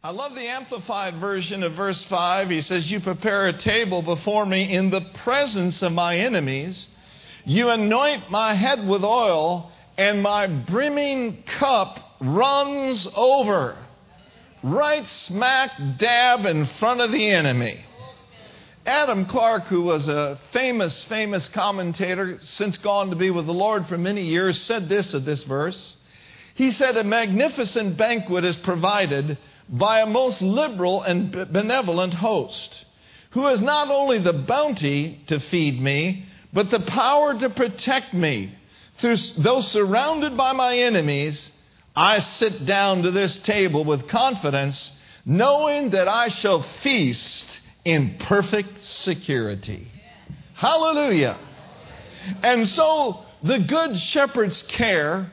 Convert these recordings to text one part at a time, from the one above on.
I love the amplified version of verse 5. He says, You prepare a table before me in the presence of my enemies. You anoint my head with oil, and my brimming cup runs over. Right smack dab in front of the enemy. Adam Clarke, who was a famous, famous commentator, since gone to be with the Lord for many years, said this of this verse. He said, A magnificent banquet is provided by a most liberal and benevolent host, who has not only the bounty to feed me, but the power to protect me. Through, though surrounded by my enemies, I sit down to this table with confidence, knowing that I shall feast in perfect security. Hallelujah. And so the good shepherd's care,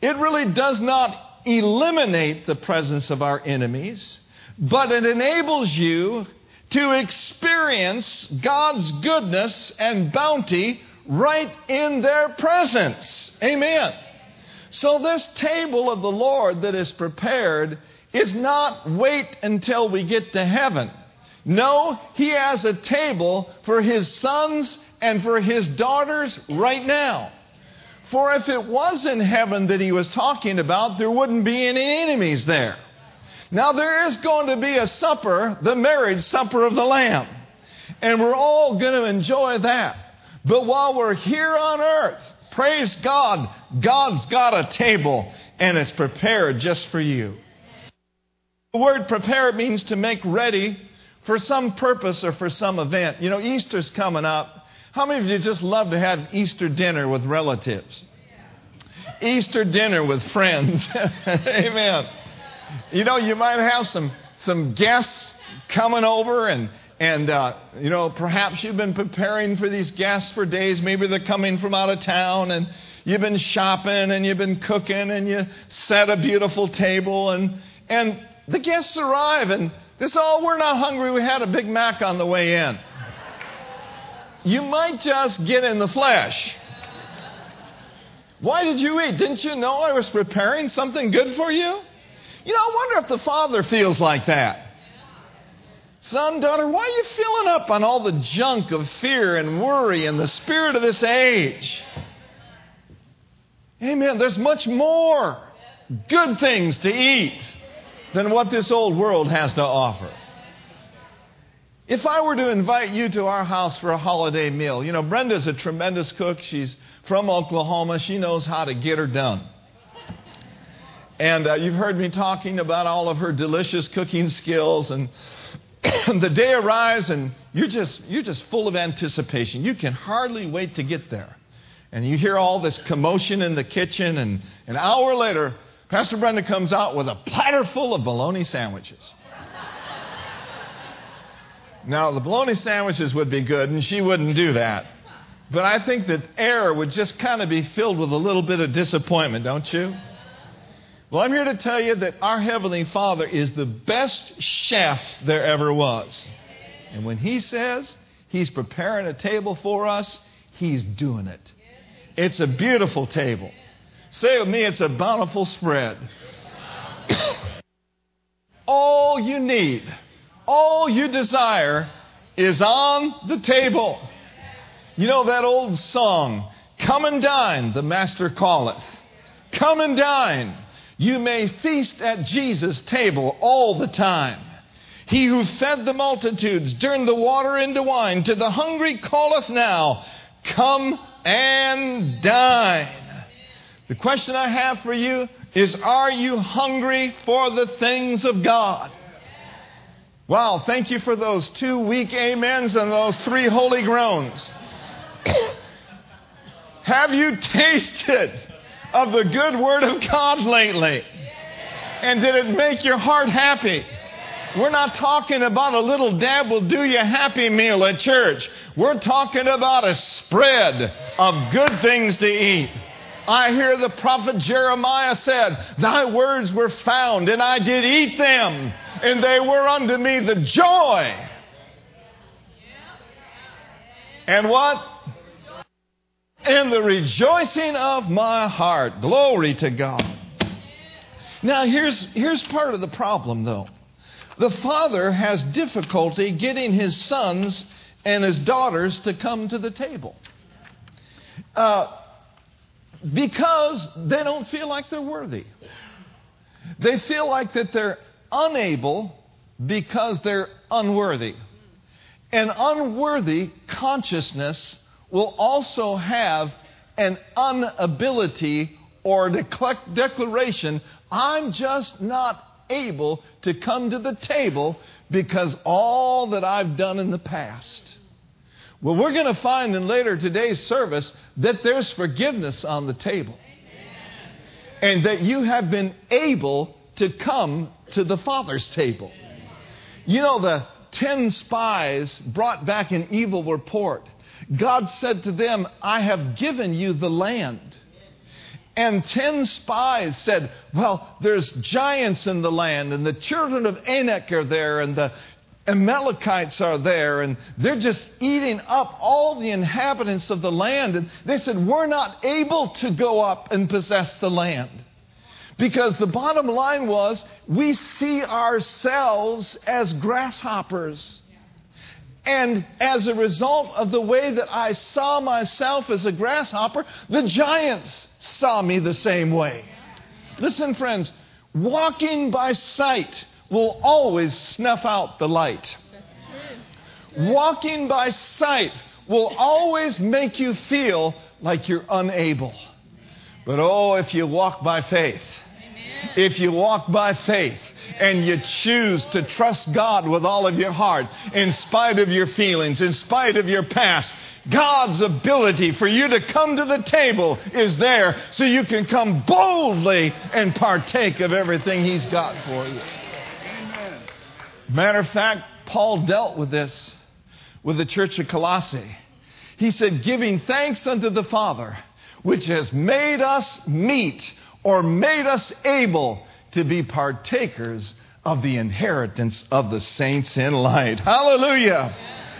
it really does not eliminate the presence of our enemies, but it enables you to experience God's goodness and bounty right in their presence. Amen. So, this table of the Lord that is prepared is not wait until we get to heaven. No, He has a table for His sons and for His daughters right now. For if it was in heaven that he was talking about, there wouldn't be any enemies there. Now, there is going to be a supper, the marriage supper of the Lamb. And we're all going to enjoy that. But while we're here on earth, praise God, God's got a table and it's prepared just for you. The word prepare means to make ready for some purpose or for some event. You know, Easter's coming up. How many of you just love to have Easter dinner with relatives? Easter dinner with friends. Amen. You know, you might have some, some guests coming over and, and uh, you know, perhaps you've been preparing for these guests for days. Maybe they're coming from out of town and you've been shopping and you've been cooking and you set a beautiful table and, and the guests arrive and this, oh, we're not hungry. We had a Big Mac on the way in you might just get in the flesh. Why did you eat? Didn't you know I was preparing something good for you? You know, I wonder if the father feels like that. Son, daughter, why are you filling up on all the junk of fear and worry and the spirit of this age? Amen. There's much more good things to eat than what this old world has to offer. If I were to invite you to our house for a holiday meal, you know, Brenda's a tremendous cook. She's from Oklahoma. She knows how to get her done. And uh, you've heard me talking about all of her delicious cooking skills. And the day arrives, and you're just, you're just full of anticipation. You can hardly wait to get there. And you hear all this commotion in the kitchen. And an hour later, Pastor Brenda comes out with a platter full of bologna sandwiches. Now, the bologna sandwiches would be good, and she wouldn't do that. But I think that air would just kind of be filled with a little bit of disappointment, don't you? Well, I'm here to tell you that our Heavenly Father is the best chef there ever was. And when He says He's preparing a table for us, He's doing it. It's a beautiful table. Say with me, it's a bountiful spread. All you need all you desire is on the table. You know that old song, Come and dine, the Master calleth. Come and dine. You may feast at Jesus' table all the time. He who fed the multitudes turned the water into wine. To the hungry calleth now, Come and dine. The question I have for you is Are you hungry for the things of God? Wow, thank you for those two weak amens and those three holy groans. Have you tasted of the good word of God lately? And did it make your heart happy? We're not talking about a little dab will do you happy meal at church. We're talking about a spread of good things to eat. I hear the prophet Jeremiah said, Thy words were found, and I did eat them, and they were unto me the joy. And what? And the rejoicing of my heart. Glory to God. Now, here's, here's part of the problem, though. the father has difficulty getting his sons and his daughters to come to the table. Uh, because they don't feel like they're worthy. They feel like that they're unable because they're unworthy. An unworthy consciousness will also have an unability or declaration I'm just not able to come to the table because all that I've done in the past. Well, we're going to find in later today's service that there's forgiveness on the table. And that you have been able to come to the Father's table. You know, the ten spies brought back an evil report. God said to them, I have given you the land. And ten spies said, Well, there's giants in the land, and the children of Anak are there, and the Amalekites are there, and they're just eating up all the inhabitants of the land. And they said, We're not able to go up and possess the land. Because the bottom line was, we see ourselves as grasshoppers. And as a result of the way that I saw myself as a grasshopper, the giants saw me the same way. Listen, friends, walking by sight will always snuff out the light. Walking by sight will always make you feel like you're unable. But oh, if you walk by faith, if you walk by faith, and you choose to trust God with all of your heart, in spite of your feelings, in spite of your past, God's ability for you to come to the table is there so you can come boldly and partake of everything He's got for you. Matter of fact, Paul dealt with this with the church of Colossae. He said, giving thanks unto the Father, which has made us meet or made us able to be partakers of the inheritance of the saints in light. Hallelujah.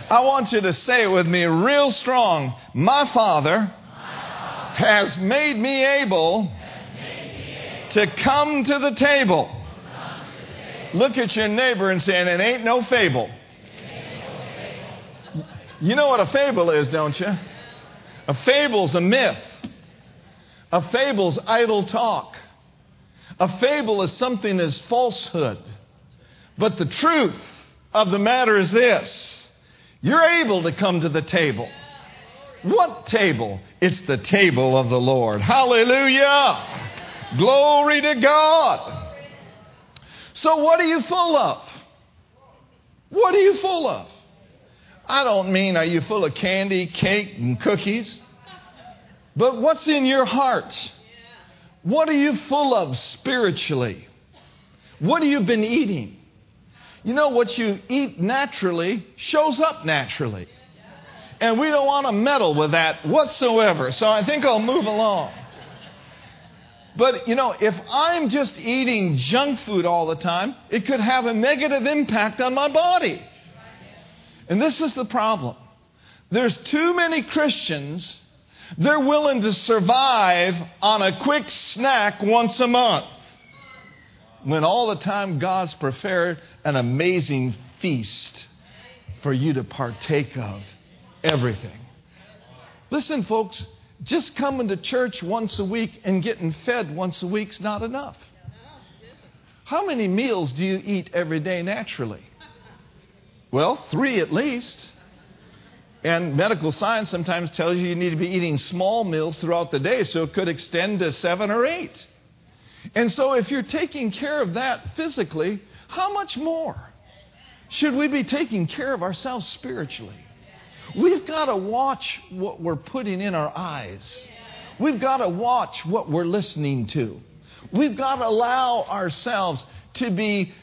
I want you to say it with me real strong. My Father has made me able to come to the table. Look at your neighbor and say, and it ain't no fable. You know what a fable is, don't you? A fable's a myth. A fable's idle talk. A fable is something as falsehood. But the truth of the matter is this you're able to come to the table. What table? It's the table of the Lord. Hallelujah! Glory to God. So, what are you full of? What are you full of? I don't mean are you full of candy, cake, and cookies, but what's in your heart? What are you full of spiritually? What have you been eating? You know, what you eat naturally shows up naturally. And we don't want to meddle with that whatsoever. So I think I'll move along. But, you know, if I'm just eating junk food all the time, it could have a negative impact on my body. And this is the problem. There's too many Christians they're willing to survive on a quick snack once a month. When all the time God's prepared an amazing feast for you to partake of everything. Listen, folks, just coming to church once a week and getting fed once a week's not enough. How many meals do you eat every day naturally? Well, three at least. And medical science sometimes tells you you need to be eating small meals throughout the day, so it could extend to seven or eight. And so, if you're taking care of that physically, how much more should we be taking care of ourselves spiritually? We've got to watch what we're putting in our eyes. We've got to watch what we're listening to. We've got to allow ourselves to be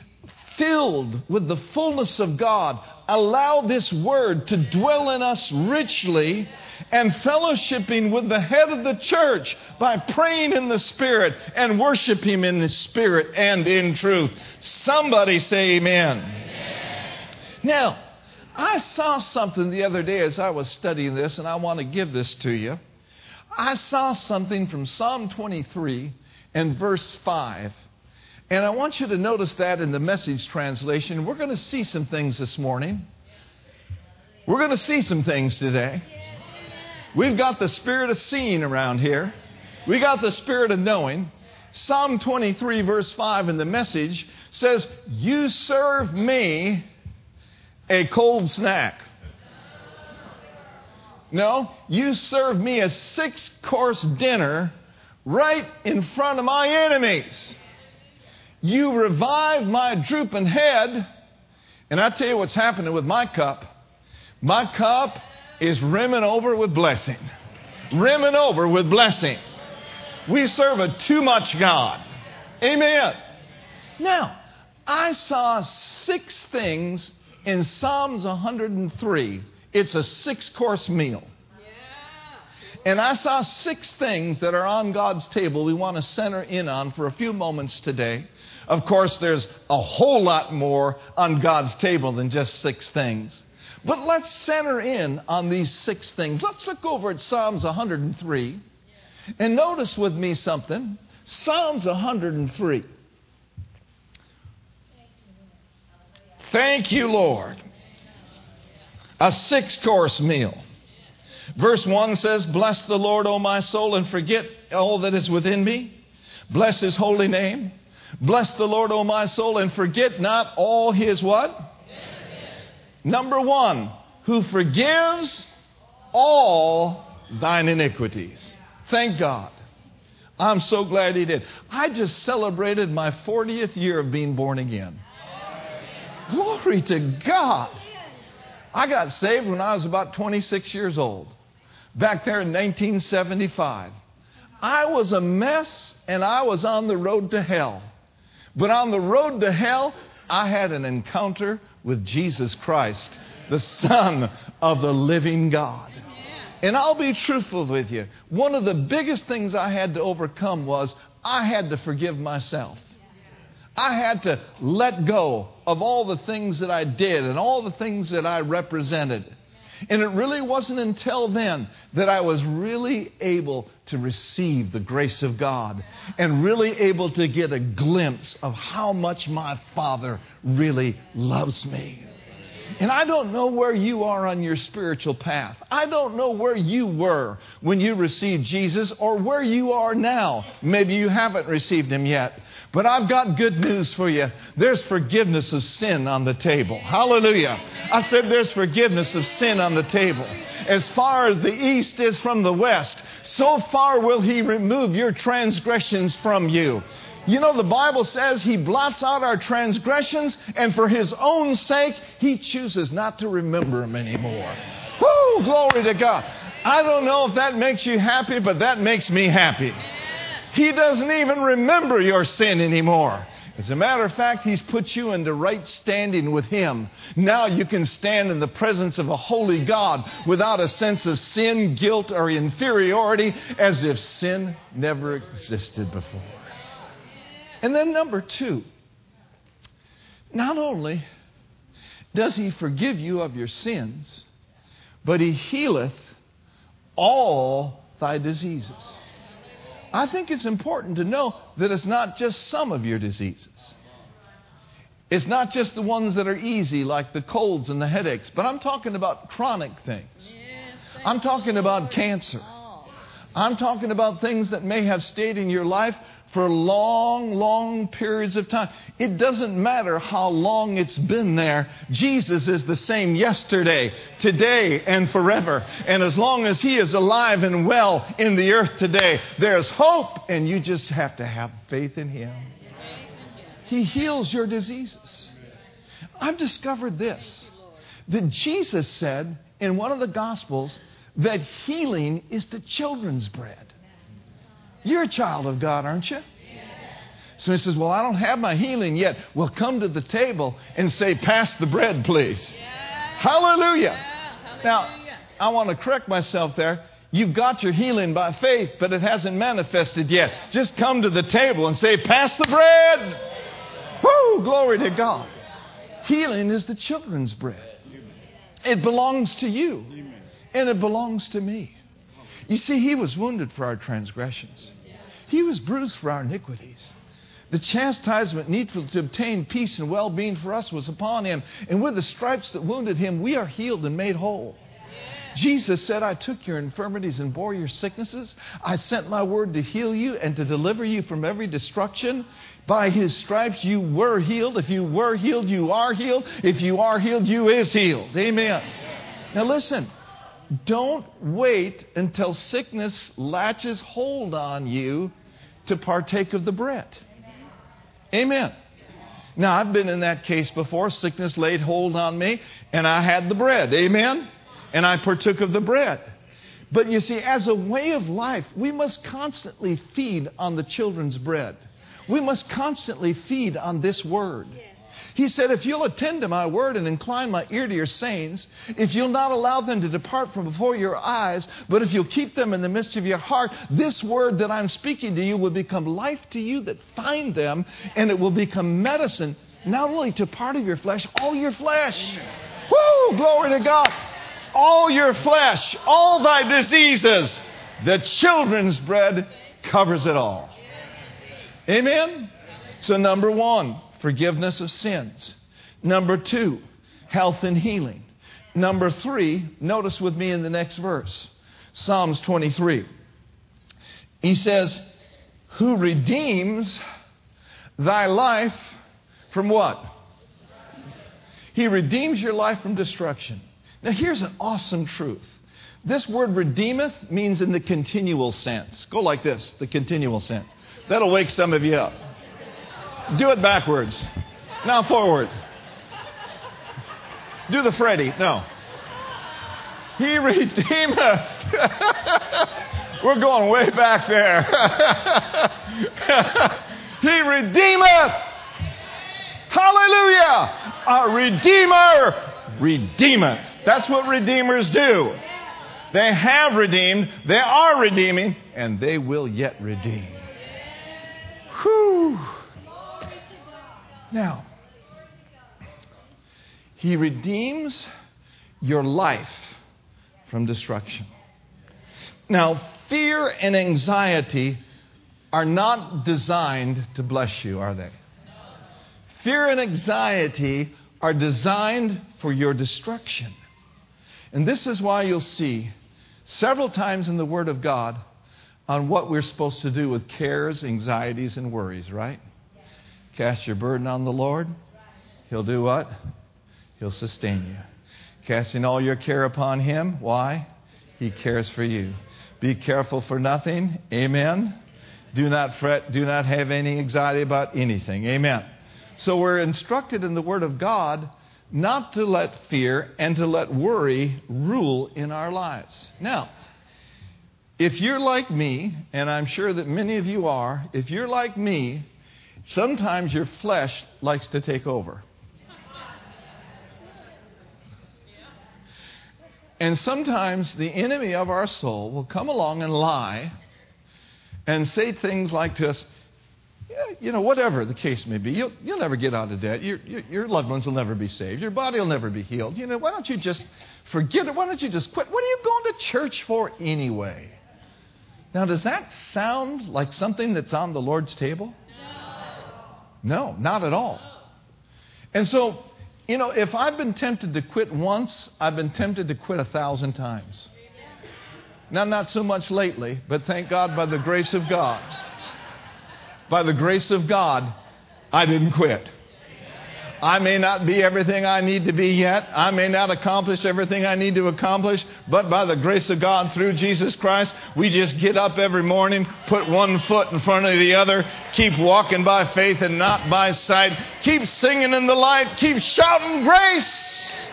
filled with the fullness of God. Allow this word to dwell in us richly and fellowshipping with the head of the church by praying in the Spirit and worship Him in the Spirit and in truth. Somebody say amen. amen. Now, I saw something the other day as I was studying this, and I want to give this to you. I saw something from Psalm 23 and verse 5. And I want you to notice that in the message translation. We're going to see some things this morning. We're going to see some things today. We've got the spirit of seeing around here. We got the spirit of knowing. Psalm 23, verse 5 in the message says, You serve me a cold snack. No, you serve me a six course dinner right in front of my enemies. You revive my drooping head. And I tell you what's happening with my cup. My cup is rimming over with blessing. Rimming over with blessing. We serve a too much God. Amen. Now, I saw six things in Psalms 103. It's a six course meal. And I saw six things that are on God's table we want to center in on for a few moments today. Of course, there's a whole lot more on God's table than just six things. But let's center in on these six things. Let's look over at Psalms 103 and notice with me something. Psalms 103. Thank you, Lord. A six course meal. Verse 1 says, Bless the Lord, O my soul, and forget all that is within me. Bless his holy name. Bless the Lord, O my soul, and forget not all his what? Number one, who forgives all thine iniquities. Thank God. I'm so glad he did. I just celebrated my 40th year of being born again. Glory to God. I got saved when I was about 26 years old, back there in 1975. I was a mess and I was on the road to hell. But on the road to hell, I had an encounter with Jesus Christ, the Son of the living God. And I'll be truthful with you. One of the biggest things I had to overcome was I had to forgive myself. I had to let go of all the things that I did and all the things that I represented. And it really wasn't until then that I was really able to receive the grace of God and really able to get a glimpse of how much my Father really loves me. And I don't know where you are on your spiritual path. I don't know where you were when you received Jesus or where you are now. Maybe you haven't received Him yet. But I've got good news for you. There's forgiveness of sin on the table. Hallelujah. I said there's forgiveness of sin on the table. As far as the east is from the west, so far will He remove your transgressions from you. You know, the Bible says He blots out our transgressions, and for His own sake, He chooses not to remember them anymore. Woo! Glory to God. I don't know if that makes you happy, but that makes me happy. He doesn't even remember your sin anymore. As a matter of fact, He's put you into right standing with Him. Now you can stand in the presence of a holy God without a sense of sin, guilt, or inferiority as if sin never existed before. And then, number two, not only does he forgive you of your sins, but he healeth all thy diseases. I think it's important to know that it's not just some of your diseases. It's not just the ones that are easy, like the colds and the headaches, but I'm talking about chronic things. I'm talking about cancer. I'm talking about things that may have stayed in your life for long, long periods of time. It doesn't matter how long it's been there. Jesus is the same yesterday, today, and forever. And as long as He is alive and well in the earth today, there's hope, and you just have to have faith in Him. He heals your diseases. I've discovered this that Jesus said in one of the Gospels that healing is the children's bread. You're a child of God, aren't you? So he says, Well, I don't have my healing yet. Well, come to the table and say, Pass the bread, please. Yeah. Hallelujah. Yeah. Hallelujah. Now, I want to correct myself there. You've got your healing by faith, but it hasn't manifested yet. Just come to the table and say, Pass the bread. Woo! Glory to God. Healing is the children's bread. It belongs to you, and it belongs to me. You see, He was wounded for our transgressions, He was bruised for our iniquities. The chastisement needful to obtain peace and well being for us was upon him. And with the stripes that wounded him, we are healed and made whole. Jesus said, I took your infirmities and bore your sicknesses. I sent my word to heal you and to deliver you from every destruction. By his stripes you were healed. If you were healed, you are healed. If you are healed, you is healed. Amen. Now listen, don't wait until sickness latches hold on you to partake of the bread. Amen. Now, I've been in that case before. Sickness laid hold on me, and I had the bread. Amen. And I partook of the bread. But you see, as a way of life, we must constantly feed on the children's bread. We must constantly feed on this word. He said, If you'll attend to my word and incline my ear to your sayings, if you'll not allow them to depart from before your eyes, but if you'll keep them in the midst of your heart, this word that I'm speaking to you will become life to you that find them, and it will become medicine, not only to part of your flesh, all your flesh. Woo! Glory to God. All your flesh, all thy diseases. The children's bread covers it all. Amen? So, number one, forgiveness of sins. Number two, health and healing. Number three, notice with me in the next verse Psalms 23. He says, Who redeems thy life from what? He redeems your life from destruction. Now, here's an awesome truth. This word redeemeth means in the continual sense. Go like this the continual sense. That'll wake some of you up. Do it backwards. Now forward. Do the Freddy. No. He redeemeth. We're going way back there. he redeemeth. Hallelujah. A redeemer redeemeth. That's what redeemers do. They have redeemed, they are redeeming, and they will yet redeem. Whew. Now, He redeems your life from destruction. Now, fear and anxiety are not designed to bless you, are they? Fear and anxiety are designed for your destruction. And this is why you'll see several times in the Word of God on what we're supposed to do with cares, anxieties, and worries, right? Cast your burden on the Lord. He'll do what? He'll sustain you. Casting all your care upon Him. Why? He cares for you. Be careful for nothing. Amen. Do not fret. Do not have any anxiety about anything. Amen. So we're instructed in the Word of God not to let fear and to let worry rule in our lives. Now, if you're like me, and I'm sure that many of you are, if you're like me, Sometimes your flesh likes to take over. And sometimes the enemy of our soul will come along and lie and say things like to us, yeah, you know, whatever the case may be, you'll, you'll never get out of debt. Your, your, your, loved ones will never be saved. Your body will never be healed. You know, why don't you just forget it? Why don't you just quit? What are you going to church for anyway? Now, does that sound like something that's on the Lord's table? No, not at all. And so, you know, if I've been tempted to quit once, I've been tempted to quit a thousand times. Now, not so much lately, but thank God by the grace of God. By the grace of God, I didn't quit. I may not be everything I need to be yet. I may not accomplish everything I need to accomplish, but by the grace of God through Jesus Christ, we just get up every morning, put one foot in front of the other, keep walking by faith and not by sight, keep singing in the light, keep shouting grace,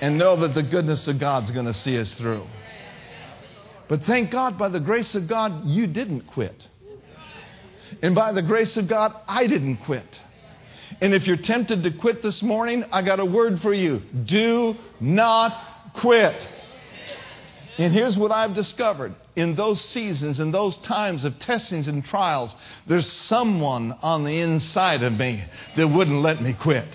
and know that the goodness of God's going to see us through. But thank God, by the grace of God, you didn't quit. And by the grace of God, I didn't quit. And if you're tempted to quit this morning, I got a word for you. Do not quit. And here's what I've discovered in those seasons, in those times of testings and trials, there's someone on the inside of me that wouldn't let me quit.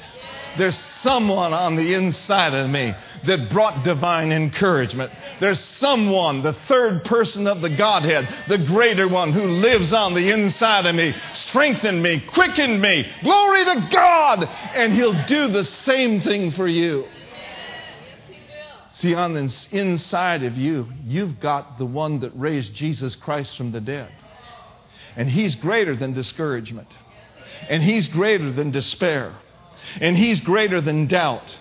There's someone on the inside of me that brought divine encouragement. There's someone, the third person of the Godhead, the greater one who lives on the inside of me, strengthened me, quickened me. Glory to God! And He'll do the same thing for you. See, on the inside of you, you've got the one that raised Jesus Christ from the dead. And He's greater than discouragement. And He's greater than despair. And He's greater than doubt.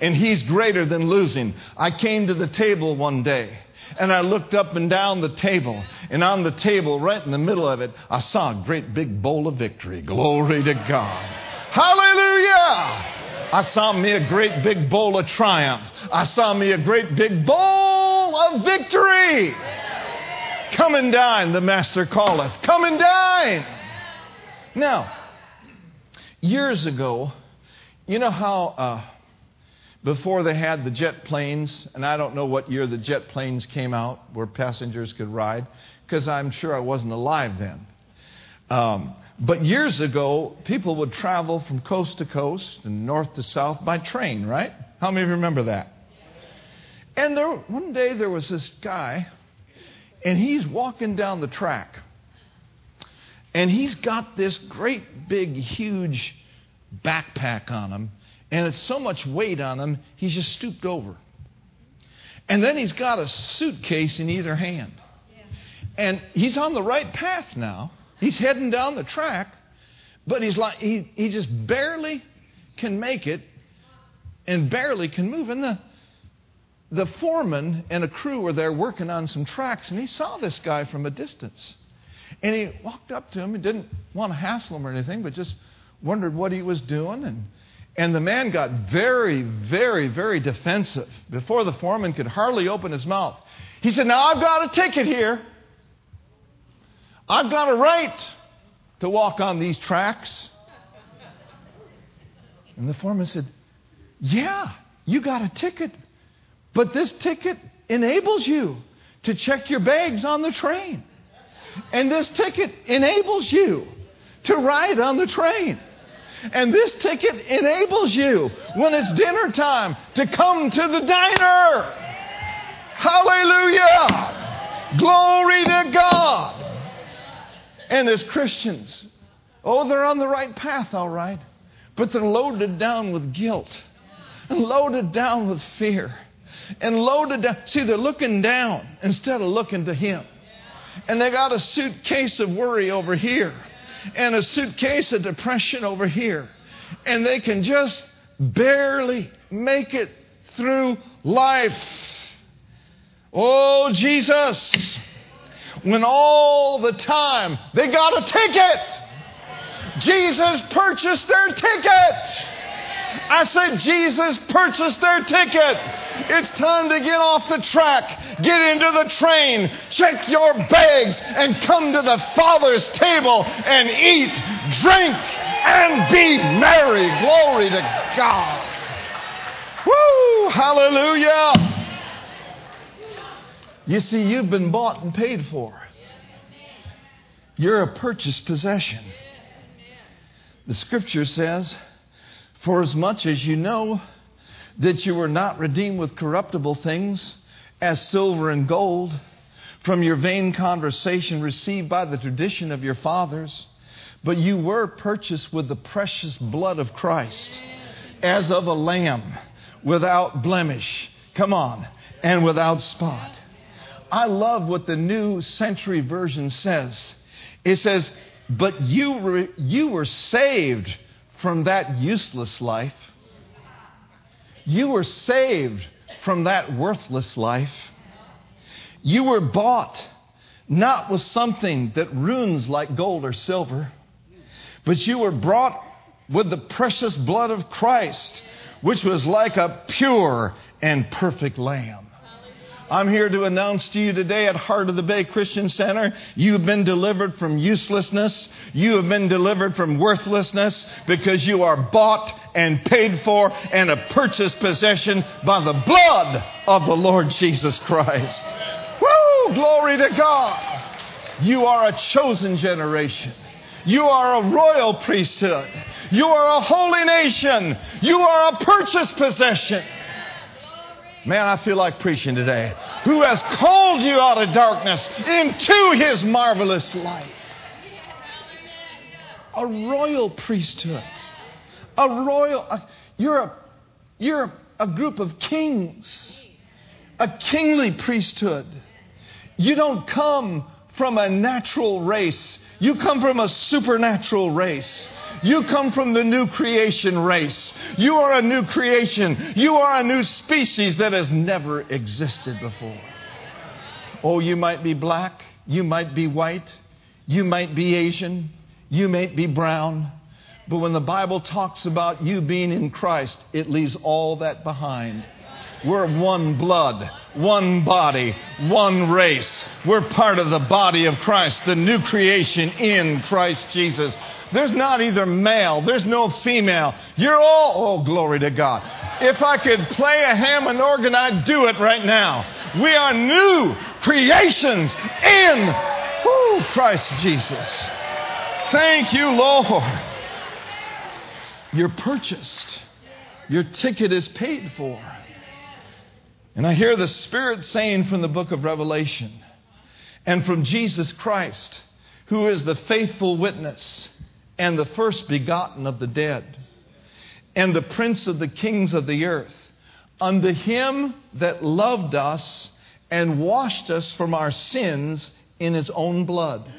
And He's greater than losing. I came to the table one day and I looked up and down the table. And on the table, right in the middle of it, I saw a great big bowl of victory. Glory to God. Hallelujah! I saw me a great big bowl of triumph. I saw me a great big bowl of victory. Come and dine, the Master calleth. Come and dine. Now, years ago, you know how uh, before they had the jet planes, and I don't know what year the jet planes came out where passengers could ride, because I'm sure I wasn't alive then. Um, but years ago, people would travel from coast to coast and north to south by train, right? How many of you remember that? And there, one day there was this guy, and he's walking down the track. And he's got this great, big, huge backpack on him, and it's so much weight on him, he's just stooped over. And then he's got a suitcase in either hand. And he's on the right path now. He's heading down the track, but he's like he, he just barely can make it and barely can move. And the the foreman and a crew were there working on some tracks, and he saw this guy from a distance. And he walked up to him and didn't want to hassle him or anything, but just wondered what he was doing. And, and the man got very, very, very defensive before the foreman could hardly open his mouth. He said, Now I've got a ticket here. I've got a right to walk on these tracks. And the foreman said, Yeah, you got a ticket, but this ticket enables you to check your bags on the train. And this ticket enables you to ride on the train. And this ticket enables you, when it's dinner time, to come to the diner. Hallelujah! Glory to God. And as Christians, oh, they're on the right path, all right, but they're loaded down with guilt and loaded down with fear and loaded down. See, they're looking down instead of looking to Him. And they got a suitcase of worry over here and a suitcase of depression over here. And they can just barely make it through life. Oh, Jesus. When all the time they got a ticket. Jesus purchased their ticket. I said, Jesus purchased their ticket. It's time to get off the track, get into the train, check your bags, and come to the Father's table and eat, drink, and be merry. Glory to God. Woo! Hallelujah. You see, you've been bought and paid for. You're a purchased possession. The scripture says, For as much as you know that you were not redeemed with corruptible things, as silver and gold, from your vain conversation received by the tradition of your fathers, but you were purchased with the precious blood of Christ, as of a lamb, without blemish. Come on, and without spot. I love what the New Century Version says. It says, But you were, you were saved from that useless life you were saved from that worthless life. You were bought not with something that ruins like gold or silver, but you were brought with the precious blood of Christ, which was like a pure and perfect lamb. I'm here to announce to you today at Heart of the Bay Christian Center, you've been delivered from uselessness. You have been delivered from worthlessness because you are bought and paid for and a purchased possession by the blood of the Lord Jesus Christ. Woo! Glory to God. You are a chosen generation. You are a royal priesthood. You are a holy nation. You are a purchased possession. Man, I feel like preaching today. Who has called you out of darkness into his marvelous light? A royal priesthood. A royal, uh, you're a, you're a group of kings. A kingly priesthood. You don't come from a natural race. You come from a supernatural race. You come from the new creation race. You are a new creation. You are a new species that has never existed before. Oh, you might be black. You might be white. You might be Asian. You might be brown. But when the Bible talks about you being in Christ, it leaves all that behind. We're one blood, one body, one race. We're part of the body of Christ, the new creation in Christ Jesus. There's not either male, there's no female. You're all, oh, glory to God. If I could play a Hammond organ, I'd do it right now. We are new creations in whoo, Christ Jesus. Thank you, Lord. You're purchased, your ticket is paid for. And I hear the Spirit saying from the book of Revelation and from Jesus Christ, who is the faithful witness and the first begotten of the dead, and the prince of the kings of the earth, unto him that loved us and washed us from our sins in his own blood.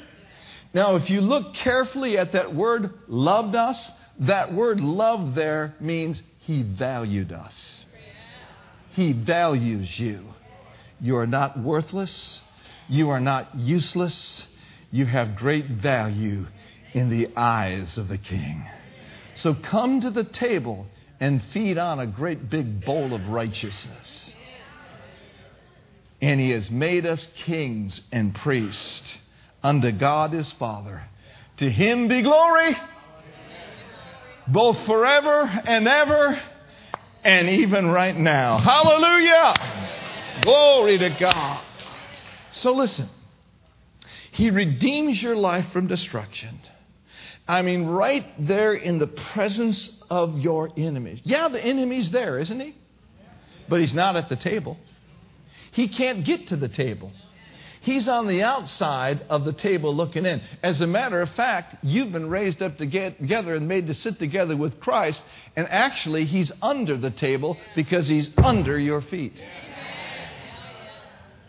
Now, if you look carefully at that word, loved us, that word love there means he valued us. He values you. You are not worthless. You are not useless. You have great value in the eyes of the king. So come to the table and feed on a great big bowl of righteousness. And he has made us kings and priests unto God his Father. To him be glory, both forever and ever, and even right now. Hallelujah! Glory to God. So listen, he redeems your life from destruction. I mean, right there in the presence of your enemies. Yeah, the enemy's there, isn't he? But he's not at the table. He can't get to the table. He's on the outside of the table looking in. As a matter of fact, you've been raised up together and made to sit together with Christ, and actually, He's under the table because He's under your feet.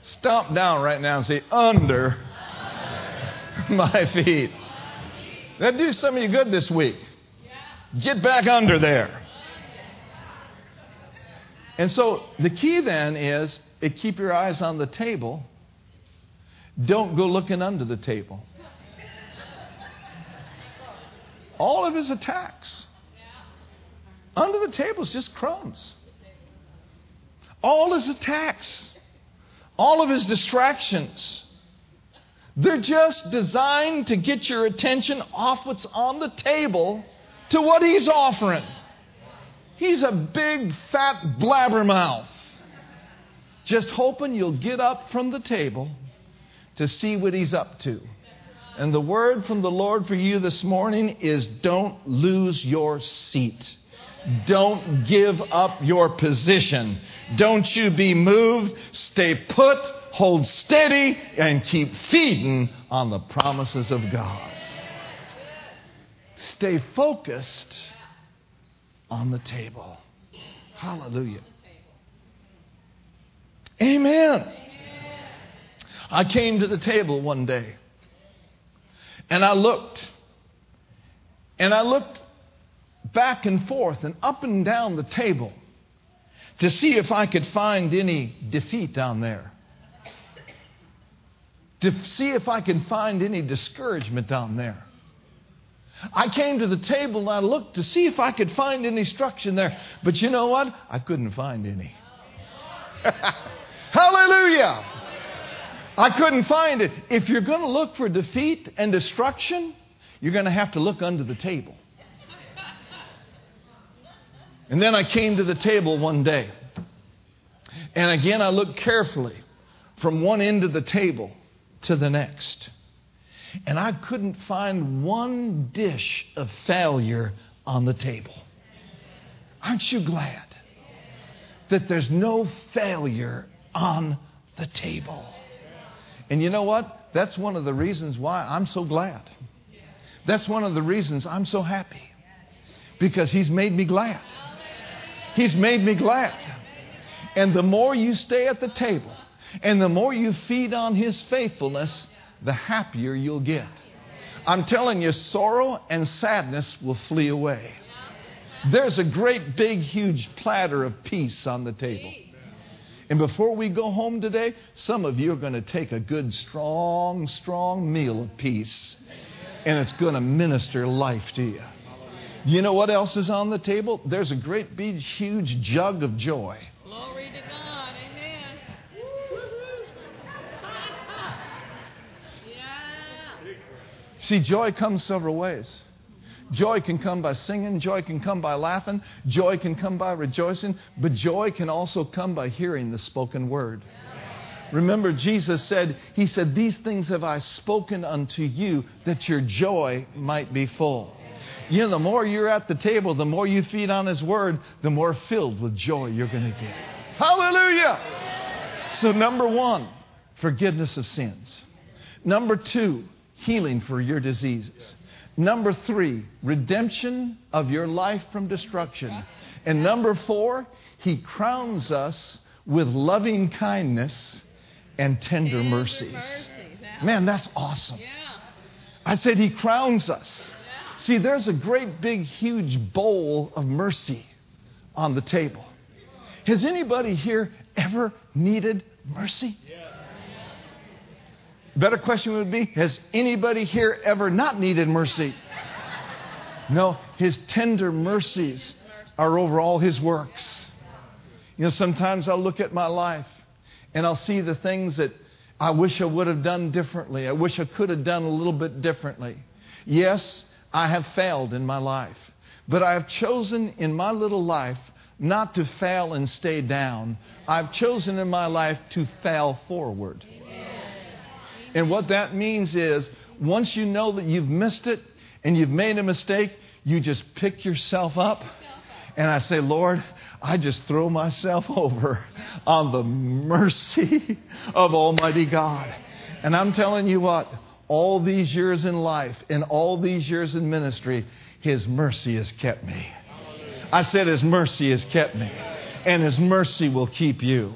Stomp down right now and say, Under my feet. That'd do some of you good this week. Get back under there. And so the key then is to keep your eyes on the table. Don't go looking under the table. All of his attacks under the table is just crumbs. All his attacks, all of his distractions, they're just designed to get your attention off what's on the table to what he's offering. He's a big, fat blabbermouth. Just hoping you'll get up from the table to see what he's up to. And the word from the Lord for you this morning is don't lose your seat. Don't give up your position. Don't you be moved. Stay put hold steady, and keep feeding on the promises of God. Stay focused on the table. Hallelujah. Amen. I came to the table one day and I looked and I looked back and forth and up and down the table to see if I could find any defeat down there to see if I can find any discouragement down there. I came to the table and I looked to see if I could find any instruction there. But you know what? I couldn't find any. Hallelujah! I couldn't find it. If you're going to look for defeat and destruction, you're going to have to look under the table. And then I came to the table one day. And again, I looked carefully from one end of the table to the next. And I couldn't find one dish of failure on the table. Aren't you glad that there's no failure on the table? And you know what? That's one of the reasons why I'm so glad. That's one of the reasons I'm so happy. Because He's made me glad. He's made me glad. And the more you stay at the table and the more you feed on His faithfulness, the happier you'll get. I'm telling you, sorrow and sadness will flee away. There's a great, big, huge platter of peace on the table. And before we go home today, some of you are going to take a good, strong, strong meal of peace. And it's going to minister life to you. You know what else is on the table? There's a great, big, huge jug of joy. Glory to God. Amen. yeah. See, joy comes several ways. Joy can come by singing, joy can come by laughing, joy can come by rejoicing, but joy can also come by hearing the spoken word. Remember, Jesus said, He said, These things have I spoken unto you that your joy might be full. You know, the more you're at the table, the more you feed on His word, the more filled with joy you're going to get. Hallelujah! So, number one, forgiveness of sins. Number two, healing for your diseases. Number three, redemption of your life from destruction. And number four, he crowns us with loving kindness and tender mercies. Man, that's awesome. I said he crowns us. See, there's a great, big, huge bowl of mercy on the table. Has anybody here ever needed mercy? Better question would be Has anybody here ever not needed mercy? No, his tender mercies are over all his works. You know, sometimes I'll look at my life and I'll see the things that I wish I would have done differently. I wish I could have done a little bit differently. Yes, I have failed in my life, but I have chosen in my little life not to fail and stay down. I've chosen in my life to fail forward. And what that means is once you know that you've missed it and you've made a mistake, you just pick yourself up. And I say, Lord, I just throw myself over on the mercy of Almighty God. And I'm telling you what, all these years in life and all these years in ministry, His mercy has kept me. I said, His mercy has kept me. And His mercy will keep you.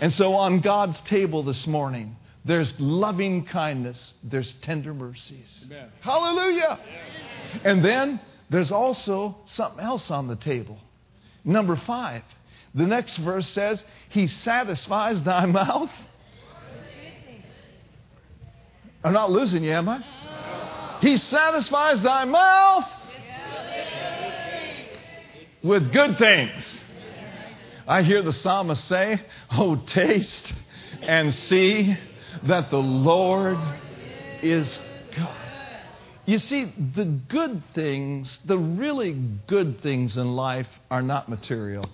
And so on God's table this morning, there's loving kindness, there's tender mercies. Amen. Hallelujah. And then there's also something else on the table. Number five, the next verse says, He satisfies thy mouth. I'm not losing you, am I? He satisfies thy mouth with good things. I hear the psalmist say, Oh, taste and see that the Lord is God. You see, the good things, the really good things in life are not material.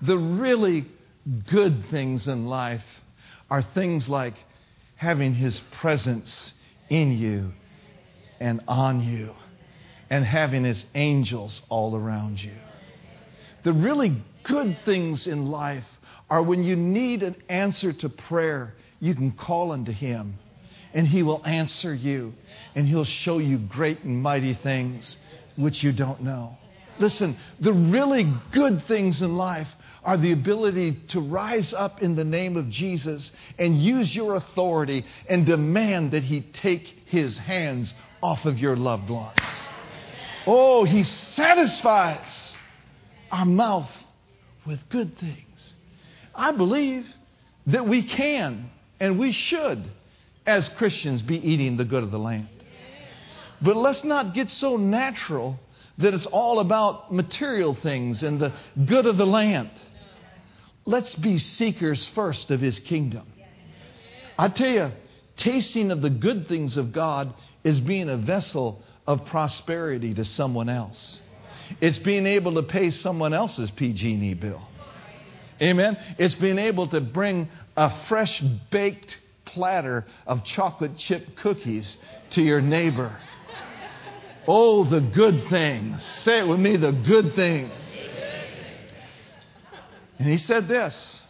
The really good things in life are things like having His presence in you and on you and having His angels all around you. The really good things in life are when you need an answer to prayer, you can call unto Him and He will answer you and He'll show you great and mighty things which you don't know. Listen, the really good things in life are the ability to rise up in the name of Jesus and use your authority and demand that He take His hands off of your loved ones. Oh, He satisfies our mouth with good things. I believe that we can and we should, as Christians, be eating the good of the land. But let's not get so natural that it's all about material things and the good of the land. Let's be seekers first of His kingdom. I tell you, tasting of the good things of God is being a vessel of prosperity to someone else. It's being able to pay someone else's PG&E bill. Amen. It's being able to bring a fresh baked platter of chocolate chip cookies to your neighbor. Oh, the good things. Say it with me the good things. And he said this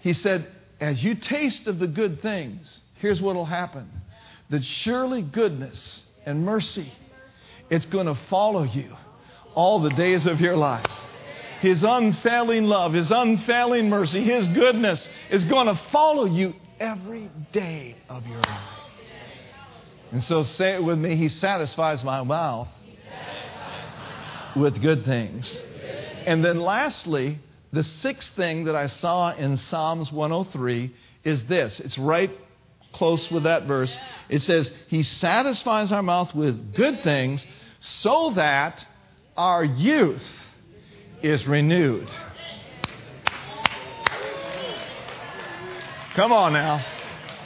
He said, As you taste of the good things, here's what will happen that surely goodness and mercy, it's going to follow you all the days of your life. His unfailing love, His unfailing mercy, His goodness is going to follow you every day of your life. And so say it with me He satisfies my mouth with good things. And then lastly, the sixth thing that I saw in Psalms 103 is this it's right close with that verse. It says, He satisfies our mouth with good things so that our youth is renewed. Come on now.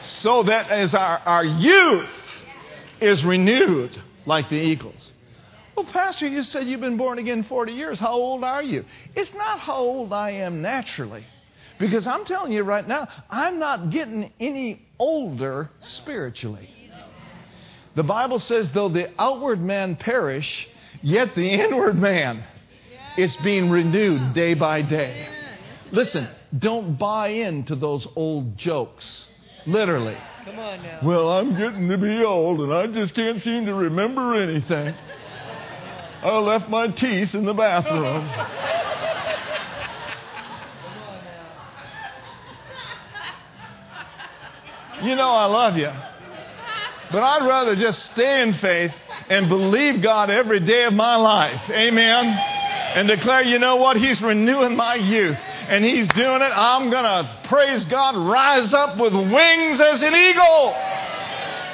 So that as our, our youth is renewed like the eagles. Well, Pastor, you said you've been born again 40 years. How old are you? It's not how old I am naturally. Because I'm telling you right now, I'm not getting any older spiritually. The Bible says, though the outward man perish, yet the inward man, it's being renewed day by day. Listen, don't buy into those old jokes. Literally. Come on now. Well, I'm getting to be old and I just can't seem to remember anything. I left my teeth in the bathroom. You know I love you. But I'd rather just stay in faith and believe God every day of my life. Amen. And declare, you know what? He's renewing my youth. And He's doing it. I'm going to, praise God, rise up with wings as an eagle.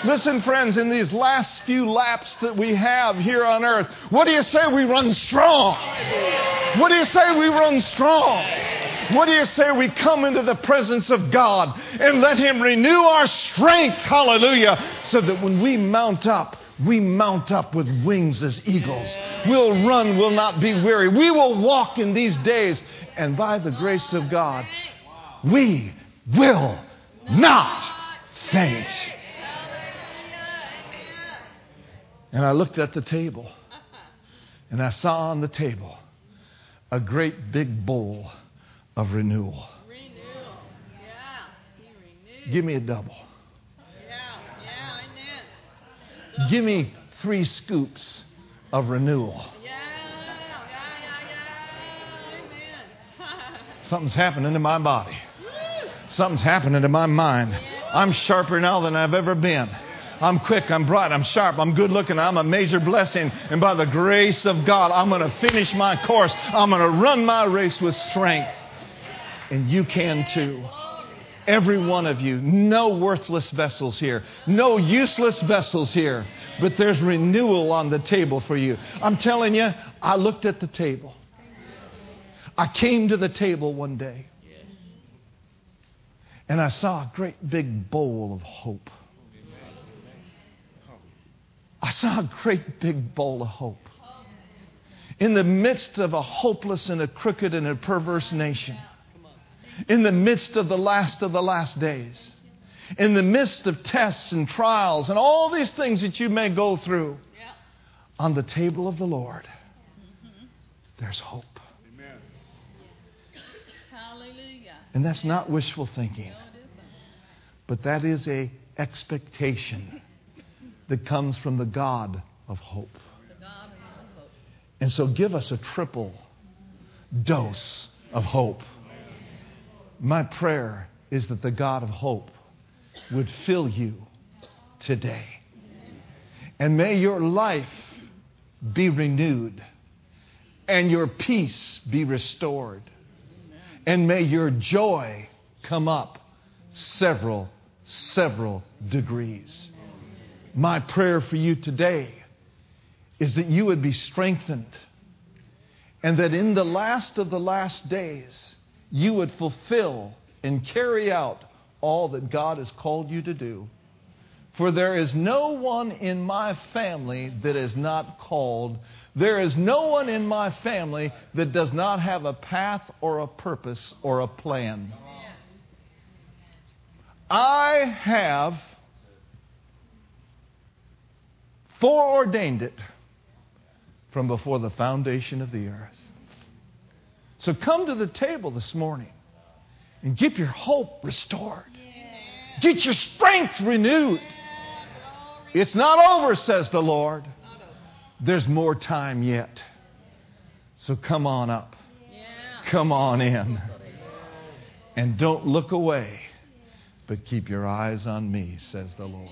Listen, friends, in these last few laps that we have here on earth, what do you say we run strong? What do you say we run strong? What do you say we come into the presence of God and let Him renew our strength? Hallelujah. So that when we mount up, we mount up with wings as eagles. We'll run, we'll not be weary. We will walk in these days, and by the grace of God, we will not faint. And I looked at the table, and I saw on the table a great big bowl of renewal. Renew. Yeah. He renewed. Give me a double. Yeah. Yeah. Amen. Give me three scoops of renewal. Yeah. Yeah. Yeah. Yeah. Amen. Something's happening to my body. Something's happening to my mind. I'm sharper now than I've ever been. I'm quick, I'm bright, I'm sharp, I'm good looking, I'm a major blessing. And by the grace of God, I'm going to finish my course. I'm going to run my race with strength. And you can too. Every one of you. No worthless vessels here. No useless vessels here. But there's renewal on the table for you. I'm telling you, I looked at the table. I came to the table one day. And I saw a great big bowl of hope. I saw a great big bowl of hope. In the midst of a hopeless and a crooked and a perverse nation, in the midst of the last of the last days, in the midst of tests and trials and all these things that you may go through, Yeah. on the table of the Lord, there's hope. Hallelujah. And that's not wishful thinking, No, it isn't. but that is a expectation that comes from the God of hope. The God of my hope. And so give us a triple dose of hope. My prayer is that the God of hope would fill you today. And may your life be renewed and your peace be restored. And may your joy come up several, several degrees. My prayer for you today is that you would be strengthened and that in the last of the last days, you would fulfill and carry out all that God has called you to do. For there is no one in my family that is not called. There is no one in my family that does not have a path or a purpose or a plan. I have foreordained it from before the foundation of the earth. So come to the table this morning and get your hope restored. Get your strength renewed. It's not over, says the Lord. There's more time yet. So come on up. Come on in. And don't look away, but keep your eyes on me, says the Lord.